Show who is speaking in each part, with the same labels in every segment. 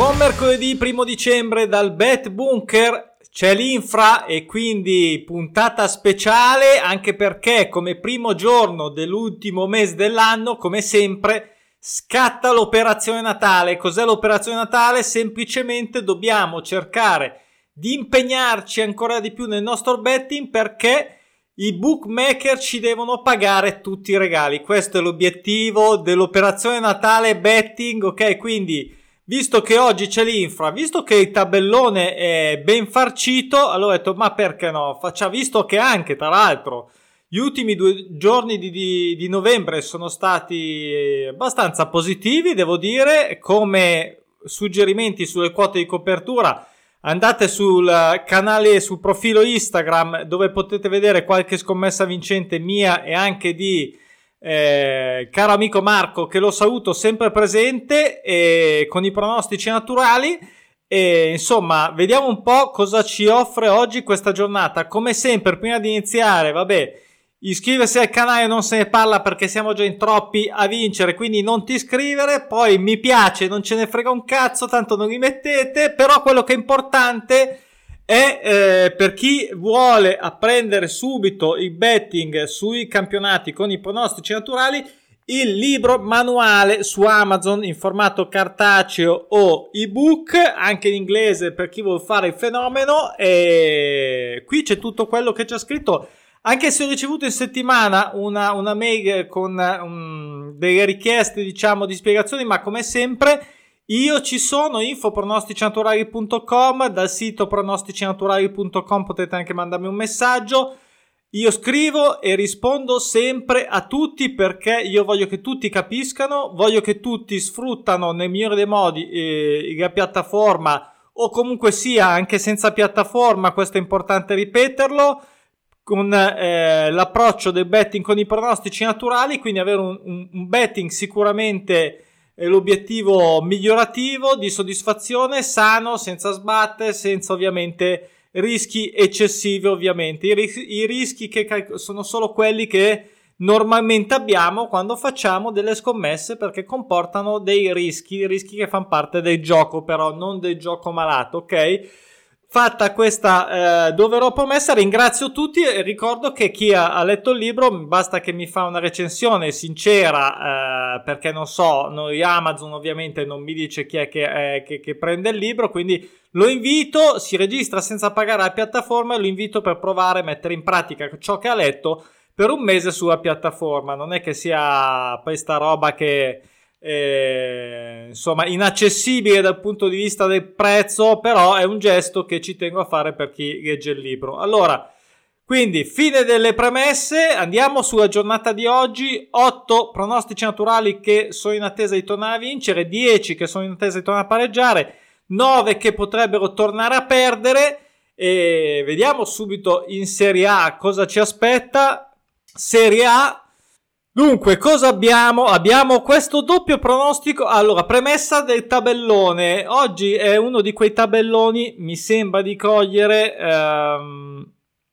Speaker 1: Buon mercoledì primo dicembre dal Bet Bunker. C'è l'infra e quindi puntata speciale anche perché come primo giorno dell'ultimo mese dell'anno, come sempre, scatta l'operazione Natale. Cos'è l'operazione Natale? Semplicemente dobbiamo cercare di impegnarci ancora di più nel nostro betting perché i bookmaker ci devono pagare tutti i regali. Questo è l'obiettivo dell'operazione Natale betting, ok? Quindi visto che oggi c'è l'infra, visto che il tabellone è ben farcito, allora ho detto ma perché no? Faccia, visto che anche tra l'altro gli ultimi due giorni di, di, di novembre sono stati abbastanza positivi, devo dire, come suggerimenti sulle quote di copertura. Andate sul canale, sul profilo Instagram dove potete vedere qualche scommessa vincente mia e anche di eh, caro amico Marco che lo saluto sempre presente e con i pronostici naturali. E insomma vediamo un po' cosa ci offre oggi questa giornata. Come sempre prima di iniziare vabbè iscriversi al canale non se ne parla perché siamo già in troppi a vincere quindi non ti iscrivere. Poi mi piace non ce ne frega un cazzo tanto non li mettete. Però quello che è importante e eh, per chi vuole apprendere subito il betting sui campionati con i pronostici naturali, il libro manuale su Amazon in formato cartaceo o ebook, anche in inglese per chi vuole fare il fenomeno. E qui c'è tutto quello che c'è scritto. Anche se ho ricevuto in settimana una, una mail con um, delle richieste, diciamo, di spiegazioni, ma come sempre io ci sono, info.pronosticinaturali.com, dal sito pronosticinaturali.com potete anche mandarmi un messaggio. Io scrivo e rispondo sempre a tutti perché io voglio che tutti capiscano, voglio che tutti sfruttano nel migliore dei modi eh, la piattaforma o comunque sia anche senza piattaforma, questo è importante ripeterlo, con eh, l'approccio del betting con i pronostici naturali, quindi avere un, un, un betting sicuramente l'obiettivo migliorativo di soddisfazione, sano, senza sbatte, senza ovviamente rischi eccessivi ovviamente. I, ris- i rischi che cal- sono solo quelli che normalmente abbiamo quando facciamo delle scommesse perché comportano dei rischi, rischi che fanno parte del gioco però, non del gioco malato, ok? Fatta questa eh, doverò promessa, ringrazio tutti e ricordo che chi ha, ha, letto il libro basta che mi fa una recensione sincera eh, perché non so, noi Amazon ovviamente non mi dice chi è che, eh, che, che, prende il libro, quindi lo invito, si registra senza pagare la piattaforma e lo invito per provare a mettere in pratica ciò che ha letto per un mese sulla piattaforma, non è che sia questa roba che eh, insomma inaccessibile dal punto di vista del prezzo, però è un gesto che ci tengo a fare per chi legge il libro. Allora, quindi fine delle premesse, andiamo sulla giornata di oggi, 8 pronostici naturali che sono in attesa di tornare a vincere, 10 che sono in attesa di tornare a pareggiare, 9 che potrebbero tornare a perdere e vediamo subito in Serie A cosa ci aspetta. Serie A Dunque, cosa abbiamo? Abbiamo questo doppio pronostico. Allora, premessa del tabellone. Oggi è uno di quei tabelloni, mi sembra di cogliere. Ehm,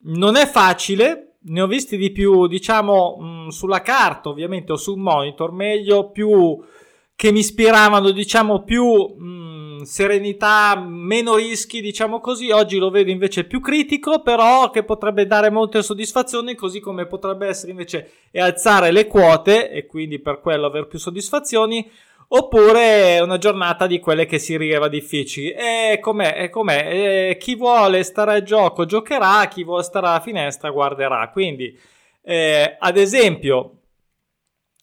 Speaker 1: non è facile, ne ho visti di più, diciamo, mh, mm, sulla carta, ovviamente, o sul monitor, meglio più che mi ispiravano, diciamo, più mh, serenità, meno rischi, diciamo così. Oggi lo vedo invece più critico, però che potrebbe dare molte soddisfazioni, così come potrebbe essere invece e alzare le quote e quindi per quello avere più soddisfazioni. Oppure una giornata di quelle che si rileva difficili. E com'è? E com'è? E chi vuole stare al gioco giocherà, chi vuole stare alla finestra guarderà. Quindi, eh, ad esempio,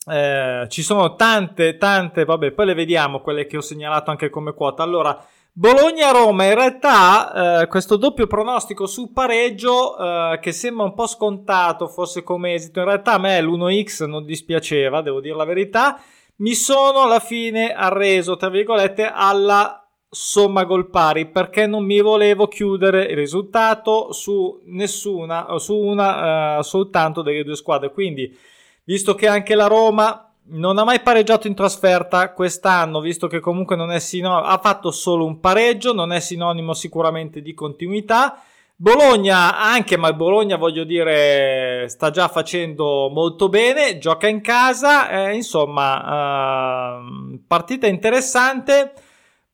Speaker 1: eh, ci sono tante, tante, vabbè, poi le vediamo quelle che ho segnalato anche come quota. Allora, Bologna-Roma, in realtà eh, questo doppio pronostico sul pareggio eh, che sembra un po' scontato forse come esito, in realtà a me l'1x non dispiaceva, devo dire la verità, mi sono alla fine arreso, tra virgolette, alla somma gol pari perché non mi volevo chiudere il risultato su nessuna, su una uh, soltanto delle due squadre, quindi visto che anche la Roma non ha mai pareggiato in trasferta quest'anno, visto che comunque non è sinonimo, ha fatto solo un pareggio, non è sinonimo sicuramente di continuità. Bologna anche, ma il Bologna voglio dire sta già facendo molto bene, gioca in casa, eh, insomma, eh, partita interessante.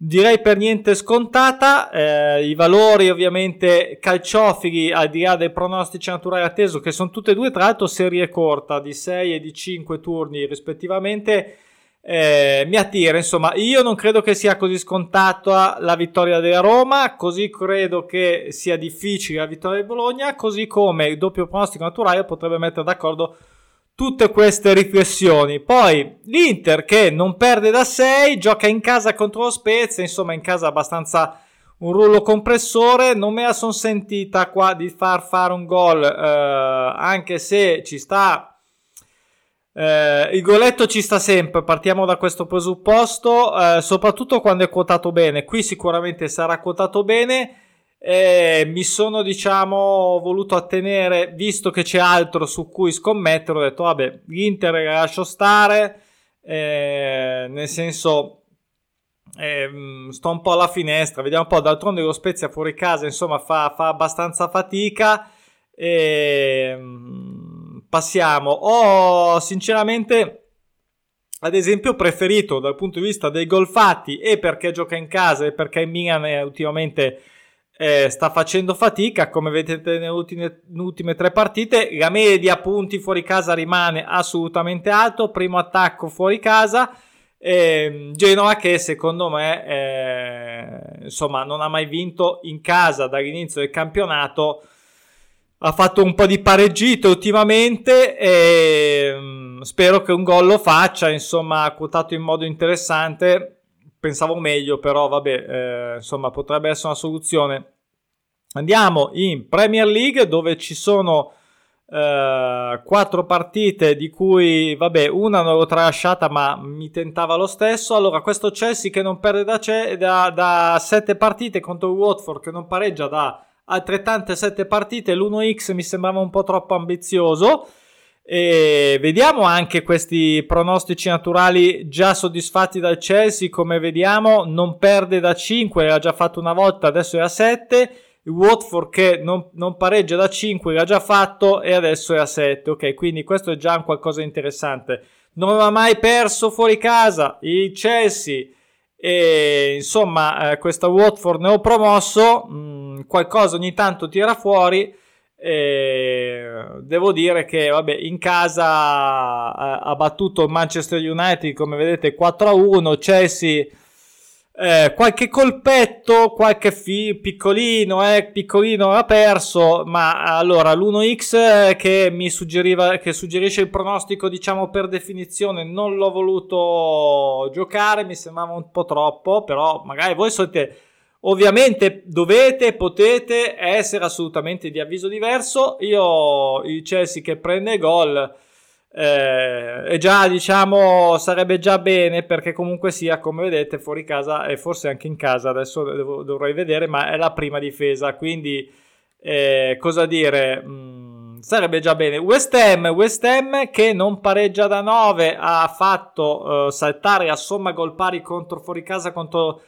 Speaker 1: Direi per niente scontata. Eh, I valori ovviamente calciofili, al di là dei pronostici naturali atteso, che sono tutte e due tra l'altro serie corta di 6 e di 5 turni rispettivamente. Eh, mi attira, insomma, io non credo che sia così scontata la vittoria della Roma, così credo che sia difficile la vittoria di Bologna, così come il doppio pronostico naturale potrebbe mettere d'accordo tutte queste riflessioni. Poi l'Inter che non perde da 6, gioca in casa contro lo Spezia, insomma in casa abbastanza un rullo compressore, non me la sono sentita qua di far fare un gol, eh, anche se ci sta... Eh, il goletto ci sta sempre, partiamo da questo presupposto, eh, soprattutto quando è quotato bene. Qui sicuramente sarà quotato bene e mi sono diciamo voluto attenere visto che c'è altro su cui scommettere ho detto vabbè l'Inter la lascio stare eh, nel senso eh, sto un po' alla finestra vediamo un po' d'altronde lo Spezia fuori casa insomma fa, fa abbastanza fatica e ehm, passiamo. Ho sinceramente ad esempio preferito dal punto di vista dei gol fatti e perché gioca in casa e perché in Milan è ultimamente eh, sta facendo fatica, come vedete nelle ultime, nelle ultime, tre partite. La media punti fuori casa rimane assolutamente alto. Primo attacco fuori casa. Eh, Genova che secondo me eh, insomma non ha mai vinto in casa dall'inizio del campionato ha fatto un po' di pareggito ultimamente e mm, spero che un gol lo faccia insomma ha quotato in modo interessante pensavo meglio, però vabbè, eh, insomma, potrebbe essere una soluzione. Andiamo in Premier League dove ci sono eh, quattro partite di cui, vabbè, una non l'ho tralasciata ma mi tentava lo stesso. Allora, questo Chelsea che non perde da, da, da sette partite contro Watford che non pareggia da altrettante sette partite, l'1x mi sembrava un po' troppo ambizioso. E vediamo anche questi pronostici naturali già soddisfatti dal Chelsea. Come vediamo, non perde da 5, l'ha già fatto una volta, adesso è a 7. Il Watford che non, non pareggia da 5, l'ha già fatto e adesso è a 7. Ok, quindi questo è già un qualcosa di interessante. Non ha mai perso fuori casa il Chelsea. E insomma, eh, questa Watford ne ho promosso. Mh, mm, qualcosa ogni tanto tira fuori. E devo dire che vabbè, in casa ha battuto Manchester United come vedete 4-1 Chelsea eh, qualche colpetto qualche fi- piccolino eh, piccolino ha perso ma allora l'1x che mi suggeriva che suggerisce il pronostico diciamo per definizione non l'ho voluto giocare mi sembrava un po' troppo però magari voi siete Ovviamente dovete, potete essere assolutamente di avviso diverso. Io il Chelsea che prende gol eh, è già, diciamo, sarebbe già bene perché comunque sia, come vedete, fuori casa e forse anche in casa. Adesso devo, dovrei vedere, ma è la prima difesa. Quindi, eh, cosa dire? Mm, sarebbe già bene. West Ham, West Ham che non pareggia da 9 ha fatto eh, saltare a somma gol pari contro fuori casa contro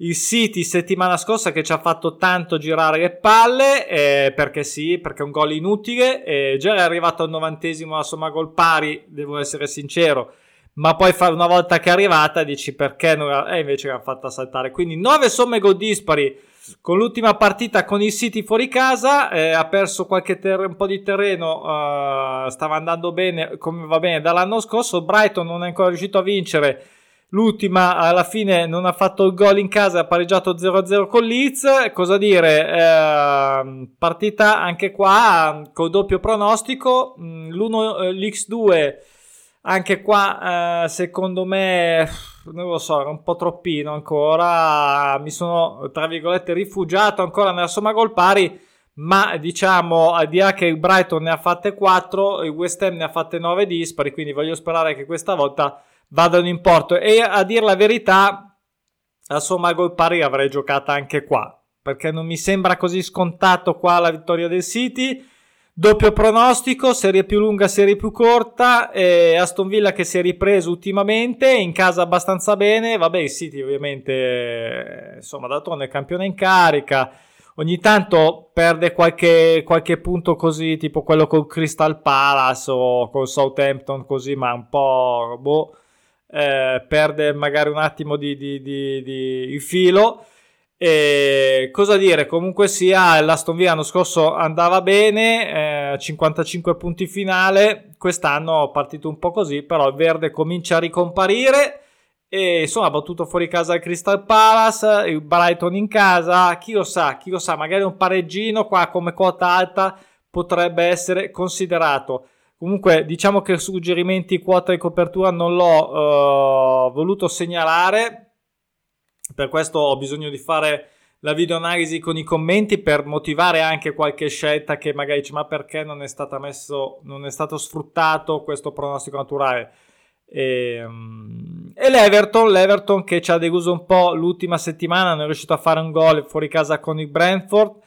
Speaker 1: il City settimana scorsa che ci ha fatto tanto girare le palle eh, perché sì, perché è un gol inutile eh, già è arrivato al novantesimo a somma gol pari devo essere sincero. Ma poi una volta che è arrivata dici perché non eh, invece l'ha fatta saltare. Quindi 9 somme gol dispari. Con l'ultima partita con il City fuori casa eh, ha perso ter- un po' di terreno uh, stava andando bene come va bene dall'anno scorso. Brighton non è ancora riuscito a vincere L'ultima alla fine non ha fatto il gol in casa, ha pareggiato 0-0 con Leeds. Cosa dire? Eh, partita anche qua col doppio pronostico. Mm, L'1, eh, l'X2 anche qua eh, secondo me non lo so, era un po' troppino ancora. Mi sono tra virgolette rifugiato ancora nella somma gol pari. Ma diciamo, al di che il Brighton ne ha fatte 4, il West Ham ne ha fatte 9 dispari. Quindi voglio sperare che questa volta vadano in porto. E a dire la verità, la somma gol pari avrei giocata anche qua. Perché non mi sembra così scontato qua la vittoria del City. Doppio pronostico, serie più lunga, serie più corta. E Aston Villa che si è ripreso ultimamente, in casa abbastanza bene. Vabbè, il City ovviamente, insomma, d'altronde è campione in carica. Ogni tanto perde qualche, qualche punto così, tipo quello con Crystal Palace o con Southampton, così, ma un po'. Boh eh, perde magari un attimo di, di, di, di filo. E cosa dire, comunque sia, l'Aston Villa l'anno scorso andava bene, eh, 55 punti finale, quest'anno è partito un po' così, però il verde comincia a ricomparire e insomma ha battuto fuori casa il Crystal Palace, il Brighton in casa, chi lo sa, chi lo sa, magari un pareggino qua come quota alta potrebbe essere considerato. Comunque diciamo che suggerimenti quota e copertura non l'ho uh, voluto segnalare, per questo ho bisogno di fare la video analisi con i commenti per motivare anche qualche scelta che magari dice ma perché non è, stata messo, non è stato sfruttato questo pronostico naturale. E, ehm, e l'Everton, l'Everton che ci ha deluso un po' l'ultima settimana, non è riuscito a fare un gol fuori casa con il Brentford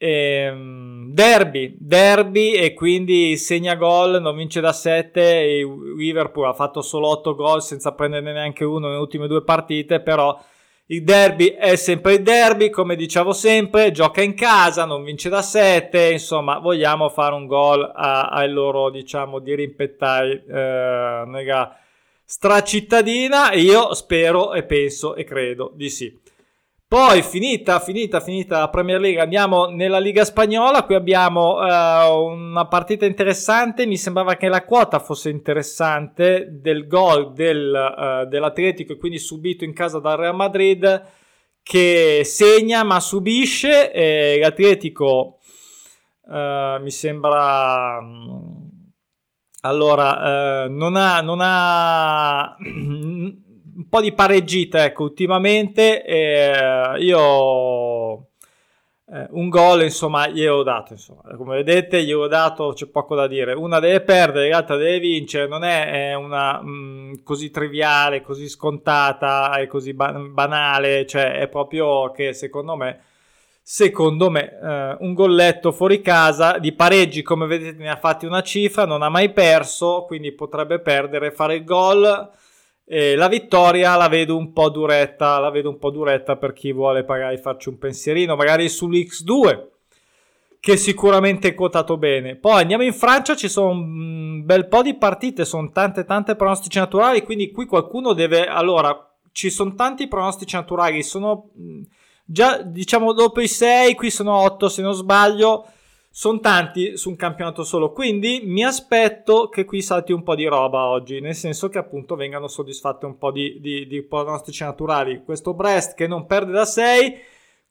Speaker 1: Ehm, derby, derby e quindi segna gol, non vince da 7 e Liverpool ha fatto solo 8 gol senza prenderne neanche uno nelle ultime due partite, però il derby è sempre il derby, come dicevo sempre, gioca in casa, non vince da 7, insomma vogliamo fare un gol ai loro diciamo di rimpettare eh, nella stracittadina io spero e penso e credo di sì. Poi finita, finita, finita la Premier League, andiamo nella Liga Spagnola, qui abbiamo uh, una partita interessante, mi sembrava che la quota fosse interessante del gol del, uh, dell'Atletico e quindi subito in casa dal Real Madrid che segna ma subisce e l'Atletico uh, mi sembra allora non ha, non ha un po' di pareggita, ecco, ultimamente eh, io eh, un gol, insomma, gliel'ho dato, insomma. Come vedete, gliel'ho dato, c'è poco da dire. Una deve perdere, l'altra deve vincere, non è, è una mh, mm, così triviale, così scontata e così ba- banale, cioè è proprio che secondo me secondo me eh, un golletto fuori casa di pareggi come vedete ne ha fatti una cifra non ha mai perso quindi potrebbe perdere fare il gol e la vittoria la vedo un po' duretta, la vedo un po' duretta per chi vuole magari farci un pensierino, magari sull'X2 che sicuramente è quotato bene. Poi andiamo in Francia, ci sono un bel po' di partite, sono tante tante pronostici naturali, quindi qui qualcuno deve allora ci sono tanti pronostici naturali, sono già diciamo dopo i 6, qui sono 8 se non sbaglio sono tanti su un campionato solo, quindi mi aspetto che qui salti un po' di roba oggi, nel senso che appunto vengano soddisfatte un po' di, di, di pronostici naturali. Questo Brest che non perde da 6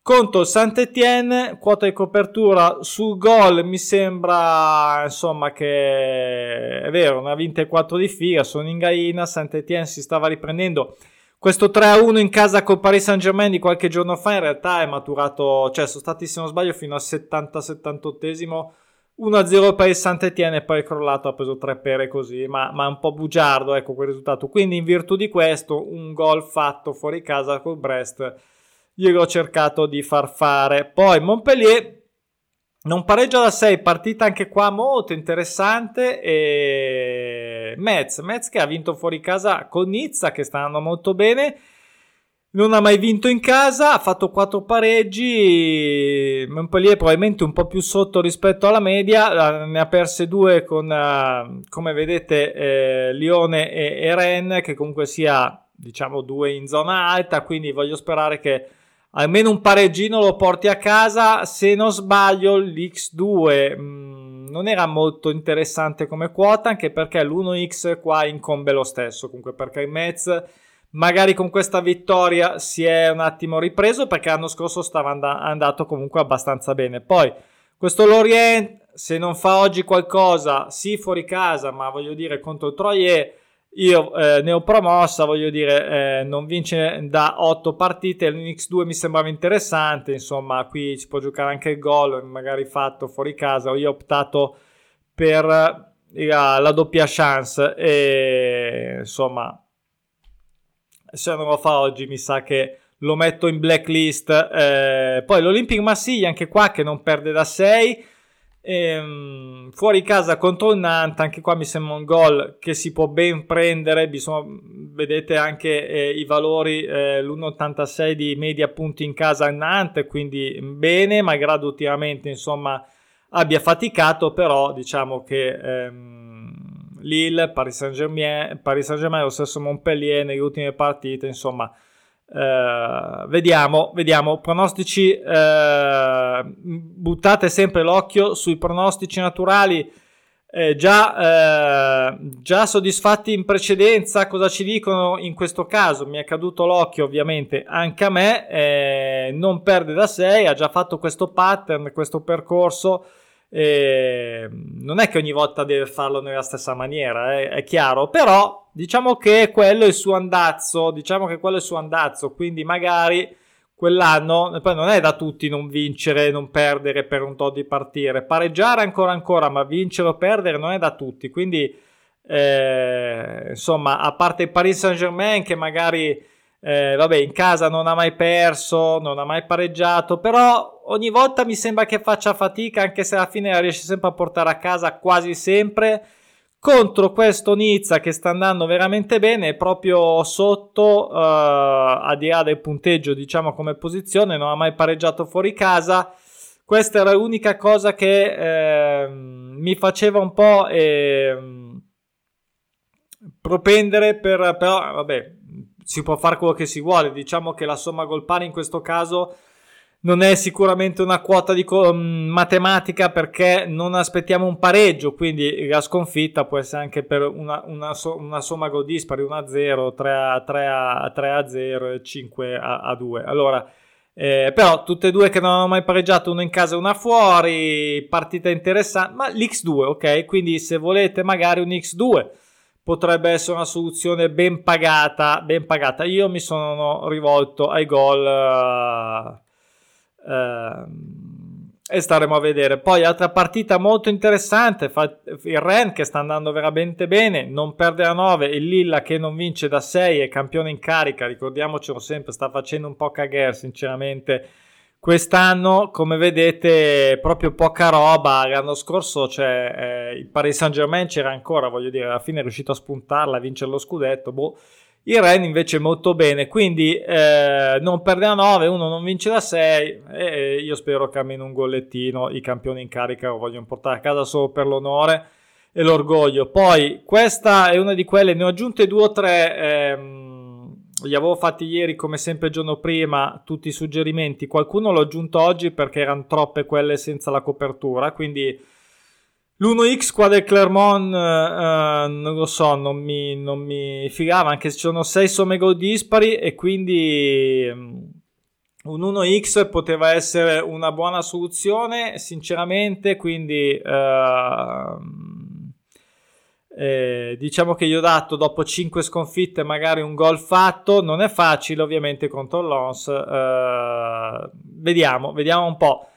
Speaker 1: contro il Saint-Etienne, quota di copertura sul gol mi sembra insomma che è vero, ne ha vinte 4 di fila, sono in gaina, Saint-Etienne si stava riprendendo questo 3-1 in casa col Paris Saint Germain di qualche giorno fa in realtà è maturato, cioè sono stati se non sbaglio fino al 70-78esimo 1-0 per il Saint-Etienne e poi è crollato, ha preso 3 pere così, ma, ma un po' bugiardo ecco quel risultato. Quindi in virtù di questo un gol fatto fuori casa col Brest gliel'ho cercato di far fare. Poi Montpellier non pareggia da 6, partita anche qua molto interessante. E Metz, Metz che ha vinto fuori casa con Nizza, che sta andando molto bene. Non ha mai vinto in casa, ha fatto 4 pareggi. Montpellier probabilmente un po' più sotto rispetto alla media, ne ha perse due con, uh, come vedete, eh, Lione e, e Rennes, che comunque sia, diciamo, due in zona alta. Quindi voglio sperare che almeno un pareggino lo porti a casa. Se non sbaglio, l'X2 mh, mm, non era molto interessante come quota, anche perché l'1X qua incombe lo stesso. Comunque, perché il Metz magari con questa vittoria si è un attimo ripreso perché l'anno scorso stava and- andato comunque abbastanza bene. Poi questo Lorient, se non fa oggi qualcosa, sì fuori casa, ma voglio dire contro il Troyer io eh, ne ho promossa, voglio dire, eh, non vince da 8 partite, l'X2 mi sembrava interessante, insomma, qui si può giocare anche il gol, magari fatto fuori casa, io ho optato per eh, la, la doppia chance e insomma, se non lo fa oggi mi sa che lo metto in blacklist. Eh, poi l'Olympic Marsiglia, anche qua che non perde da 6 Ehm, fuori casa contro il Nantes, anche qua mi sembra un gol che si può ben prendere. Bisogna, vedete anche eh, i valori, eh, l'1,86 di media punti in casa al Nantes, quindi bene, malgrado ultimamente insomma abbia faticato, però diciamo che ehm, Lille, Paris Saint-Germain, Paris Saint-Germain, lo stesso Montpellier nelle ultime partite, insomma, eh, vediamo, vediamo, pronostici, eh, buttate sempre l'occhio sui pronostici naturali, eh, già, eh, già, soddisfatti in precedenza, cosa ci dicono in questo caso? Mi è caduto l'occhio ovviamente anche a me, eh, non perde da 6, ha già fatto questo pattern, questo percorso, eh, non è che ogni volta deve farlo nella stessa maniera, è chiaro, però diciamo che quello è il suo andazzo, diciamo che quello è il suo andazzo, quindi magari quell'anno, poi non è da tutti non vincere, non perdere per un tot di partire, pareggiare ancora ancora, ma vincere o perdere non è da tutti, quindi eh, insomma, a parte il Paris Saint Germain che magari eh, vabbè, in casa non ha mai perso, non ha mai pareggiato, però ogni volta mi sembra che faccia fatica, anche se alla fine la riesce sempre a portare a casa quasi sempre. Contro questo Nizza che sta andando veramente bene, proprio sotto, uh, a di là del punteggio, diciamo come posizione, non ha mai pareggiato fuori casa. Questa era l'unica cosa che eh, mi faceva un po' eh, propendere per, però, vabbè, si può fare quello che si vuole. Diciamo che la somma gol pari in questo caso non è sicuramente una quota di co- mm, matematica perché non aspettiamo un pareggio, quindi la sconfitta può essere anche per una, una, so- una somma gol dispari 1-0, 3-0, 3-0 e 5-2. Allora, eh, però tutte e due che non hanno mai pareggiato, una in casa e una fuori, partita interessante, ma l'X2, ok? Quindi se volete magari un X2 potrebbe essere una soluzione ben pagata, ben pagata. Io mi sono rivolto ai gol uh, e staremo a vedere. Poi altra partita molto interessante, il Ren che sta andando veramente bene, non perde a 9, il Lilla che non vince da 6 è campione in carica, ricordiamocelo sempre, sta facendo un po' cagare sinceramente Quest'anno, come vedete, proprio poca roba. L'anno scorso cioè, eh, il Paris Saint Germain c'era ancora, voglio dire, alla fine è riuscito a spuntarla, a vincere lo scudetto. Boh. Il Ren invece molto bene, quindi eh, non perde a 9, uno non vince da 6 e io spero che almeno un gollettino i campioni in carica lo vogliono portare a casa solo per l'onore e l'orgoglio. Poi questa è una di quelle, ne ho aggiunte due o tre. Ehm, li avevo fatti ieri come sempre il giorno prima tutti i suggerimenti qualcuno l'ho aggiunto oggi perché erano troppe quelle senza la copertura quindi l'1x qua del Clermont eh, non lo so non mi, non mi figava anche se ci sono 6 somme gol dispari e quindi um, un 1x poteva essere una buona soluzione sinceramente quindi eh, eh, diciamo che gli ho dato dopo 5 sconfitte magari un gol fatto, non è facile ovviamente contro l'Ons, eh, vediamo, vediamo un po'.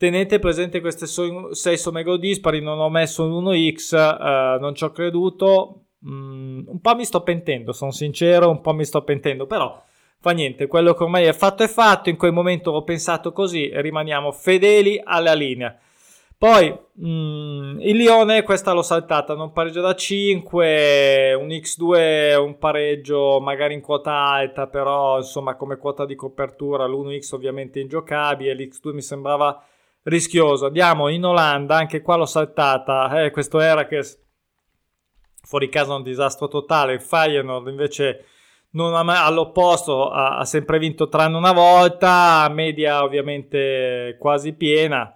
Speaker 1: Tenete presente queste 6 somme gol dispari, non ho messo un 1x, eh, non ci ho creduto, mm, un po' mi sto pentendo, sono sincero, un po' mi sto pentendo, però fa niente, quello che ormai è fatto è fatto, in quel momento ho pensato così rimaniamo fedeli alla linea. Poi mh, mm, il Lione, questa l'ho saltata, non pareggio da 5, un X2 è un pareggio magari in quota alta, però insomma come quota di copertura l'1X ovviamente ingiocabile, l'X2 mi sembrava rischioso. Andiamo in Olanda, anche qua l'ho saltata, eh, questo che fuori casa un disastro totale, il Feyenoord invece non ha mai, all'opposto ha, ha sempre vinto tranne una volta, media ovviamente quasi piena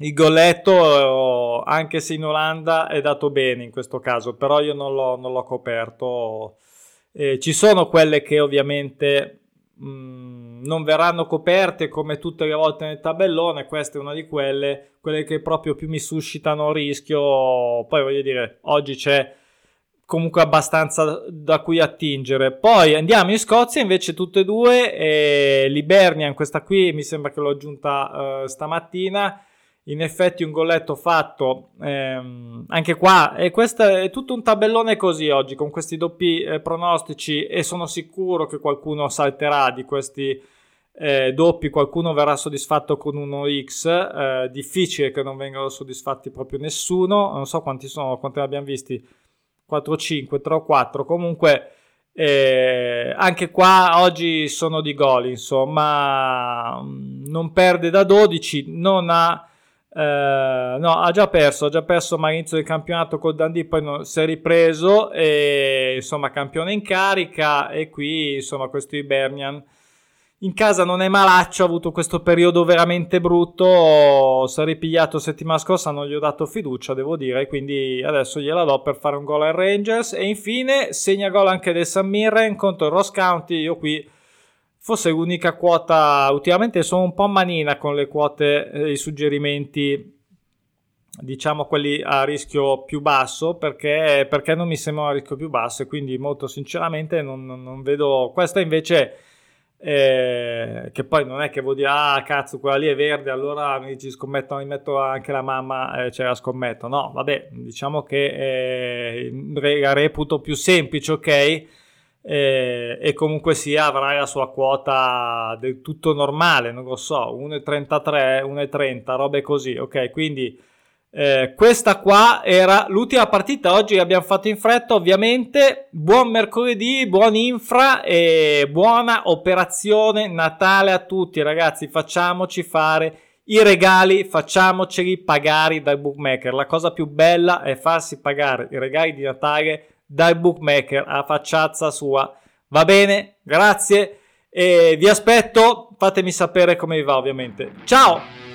Speaker 1: il golletto, anche se in Olanda è dato bene in questo caso, però io non l'ho, non l'ho coperto. Eh, ci sono quelle che ovviamente mh, mm, non verranno coperte come tutte le volte nel tabellone, questa è una di quelle, quelle che proprio più mi suscitano rischio. Poi voglio dire, oggi c'è comunque abbastanza da cui attingere. Poi andiamo in Scozia, invece tutte e due, e Libernian, questa qui mi sembra che l'ho aggiunta uh, stamattina in effetti un golletto fatto ehm, anche qua e questo è tutto un tabellone così oggi con questi doppi eh, pronostici e sono sicuro che qualcuno salterà di questi eh, doppi qualcuno verrà soddisfatto con uno X eh, difficile che non vengano soddisfatti proprio nessuno non so quanti sono quanti ne abbiamo visti 4 5 3 o 4 comunque eh, anche qua oggi sono di gol insomma non perde da 12 non ha eh, no, ha già perso, ha già perso ma all'inizio del campionato col Dundee, poi non, si è ripreso e insomma campione in carica e qui insomma questo Ibernian in casa non è malaccio, ha avuto questo periodo veramente brutto, si è ripigliato settimana scorsa, non gli ho dato fiducia devo dire, quindi adesso gliela do per fare un gol ai Rangers e infine segna gol anche del San Mirren contro il Ross County, io qui forse l'unica quota, ultimamente sono un po' manina con le quote, eh, i suggerimenti, diciamo quelli a rischio più basso, perché, perché non mi sembrano a rischio più basso e quindi molto sinceramente non, non, non vedo, questa invece... Eh, che poi non è che vuol dire ah cazzo quella lì è verde allora mi dici scommetto mi metto anche la mamma eh, ce la scommetto. No vabbè diciamo che eh, la reputo più semplice ok eh, e comunque sia avrà la sua quota del tutto normale, non lo so, 1,33, 1,30, robe così, ok? Quindi eh, questa qua era l'ultima partita, oggi l'abbiamo fatto in fretta ovviamente, buon mercoledì, buon infra e buona operazione Natale a tutti ragazzi, facciamoci fare i regali, facciamoceli pagare dal bookmaker, la cosa più bella è farsi pagare i regali di Natale dal bookmaker a facciazza sua. Va bene? Grazie e vi aspetto. Fatemi sapere come vi va, ovviamente. Ciao!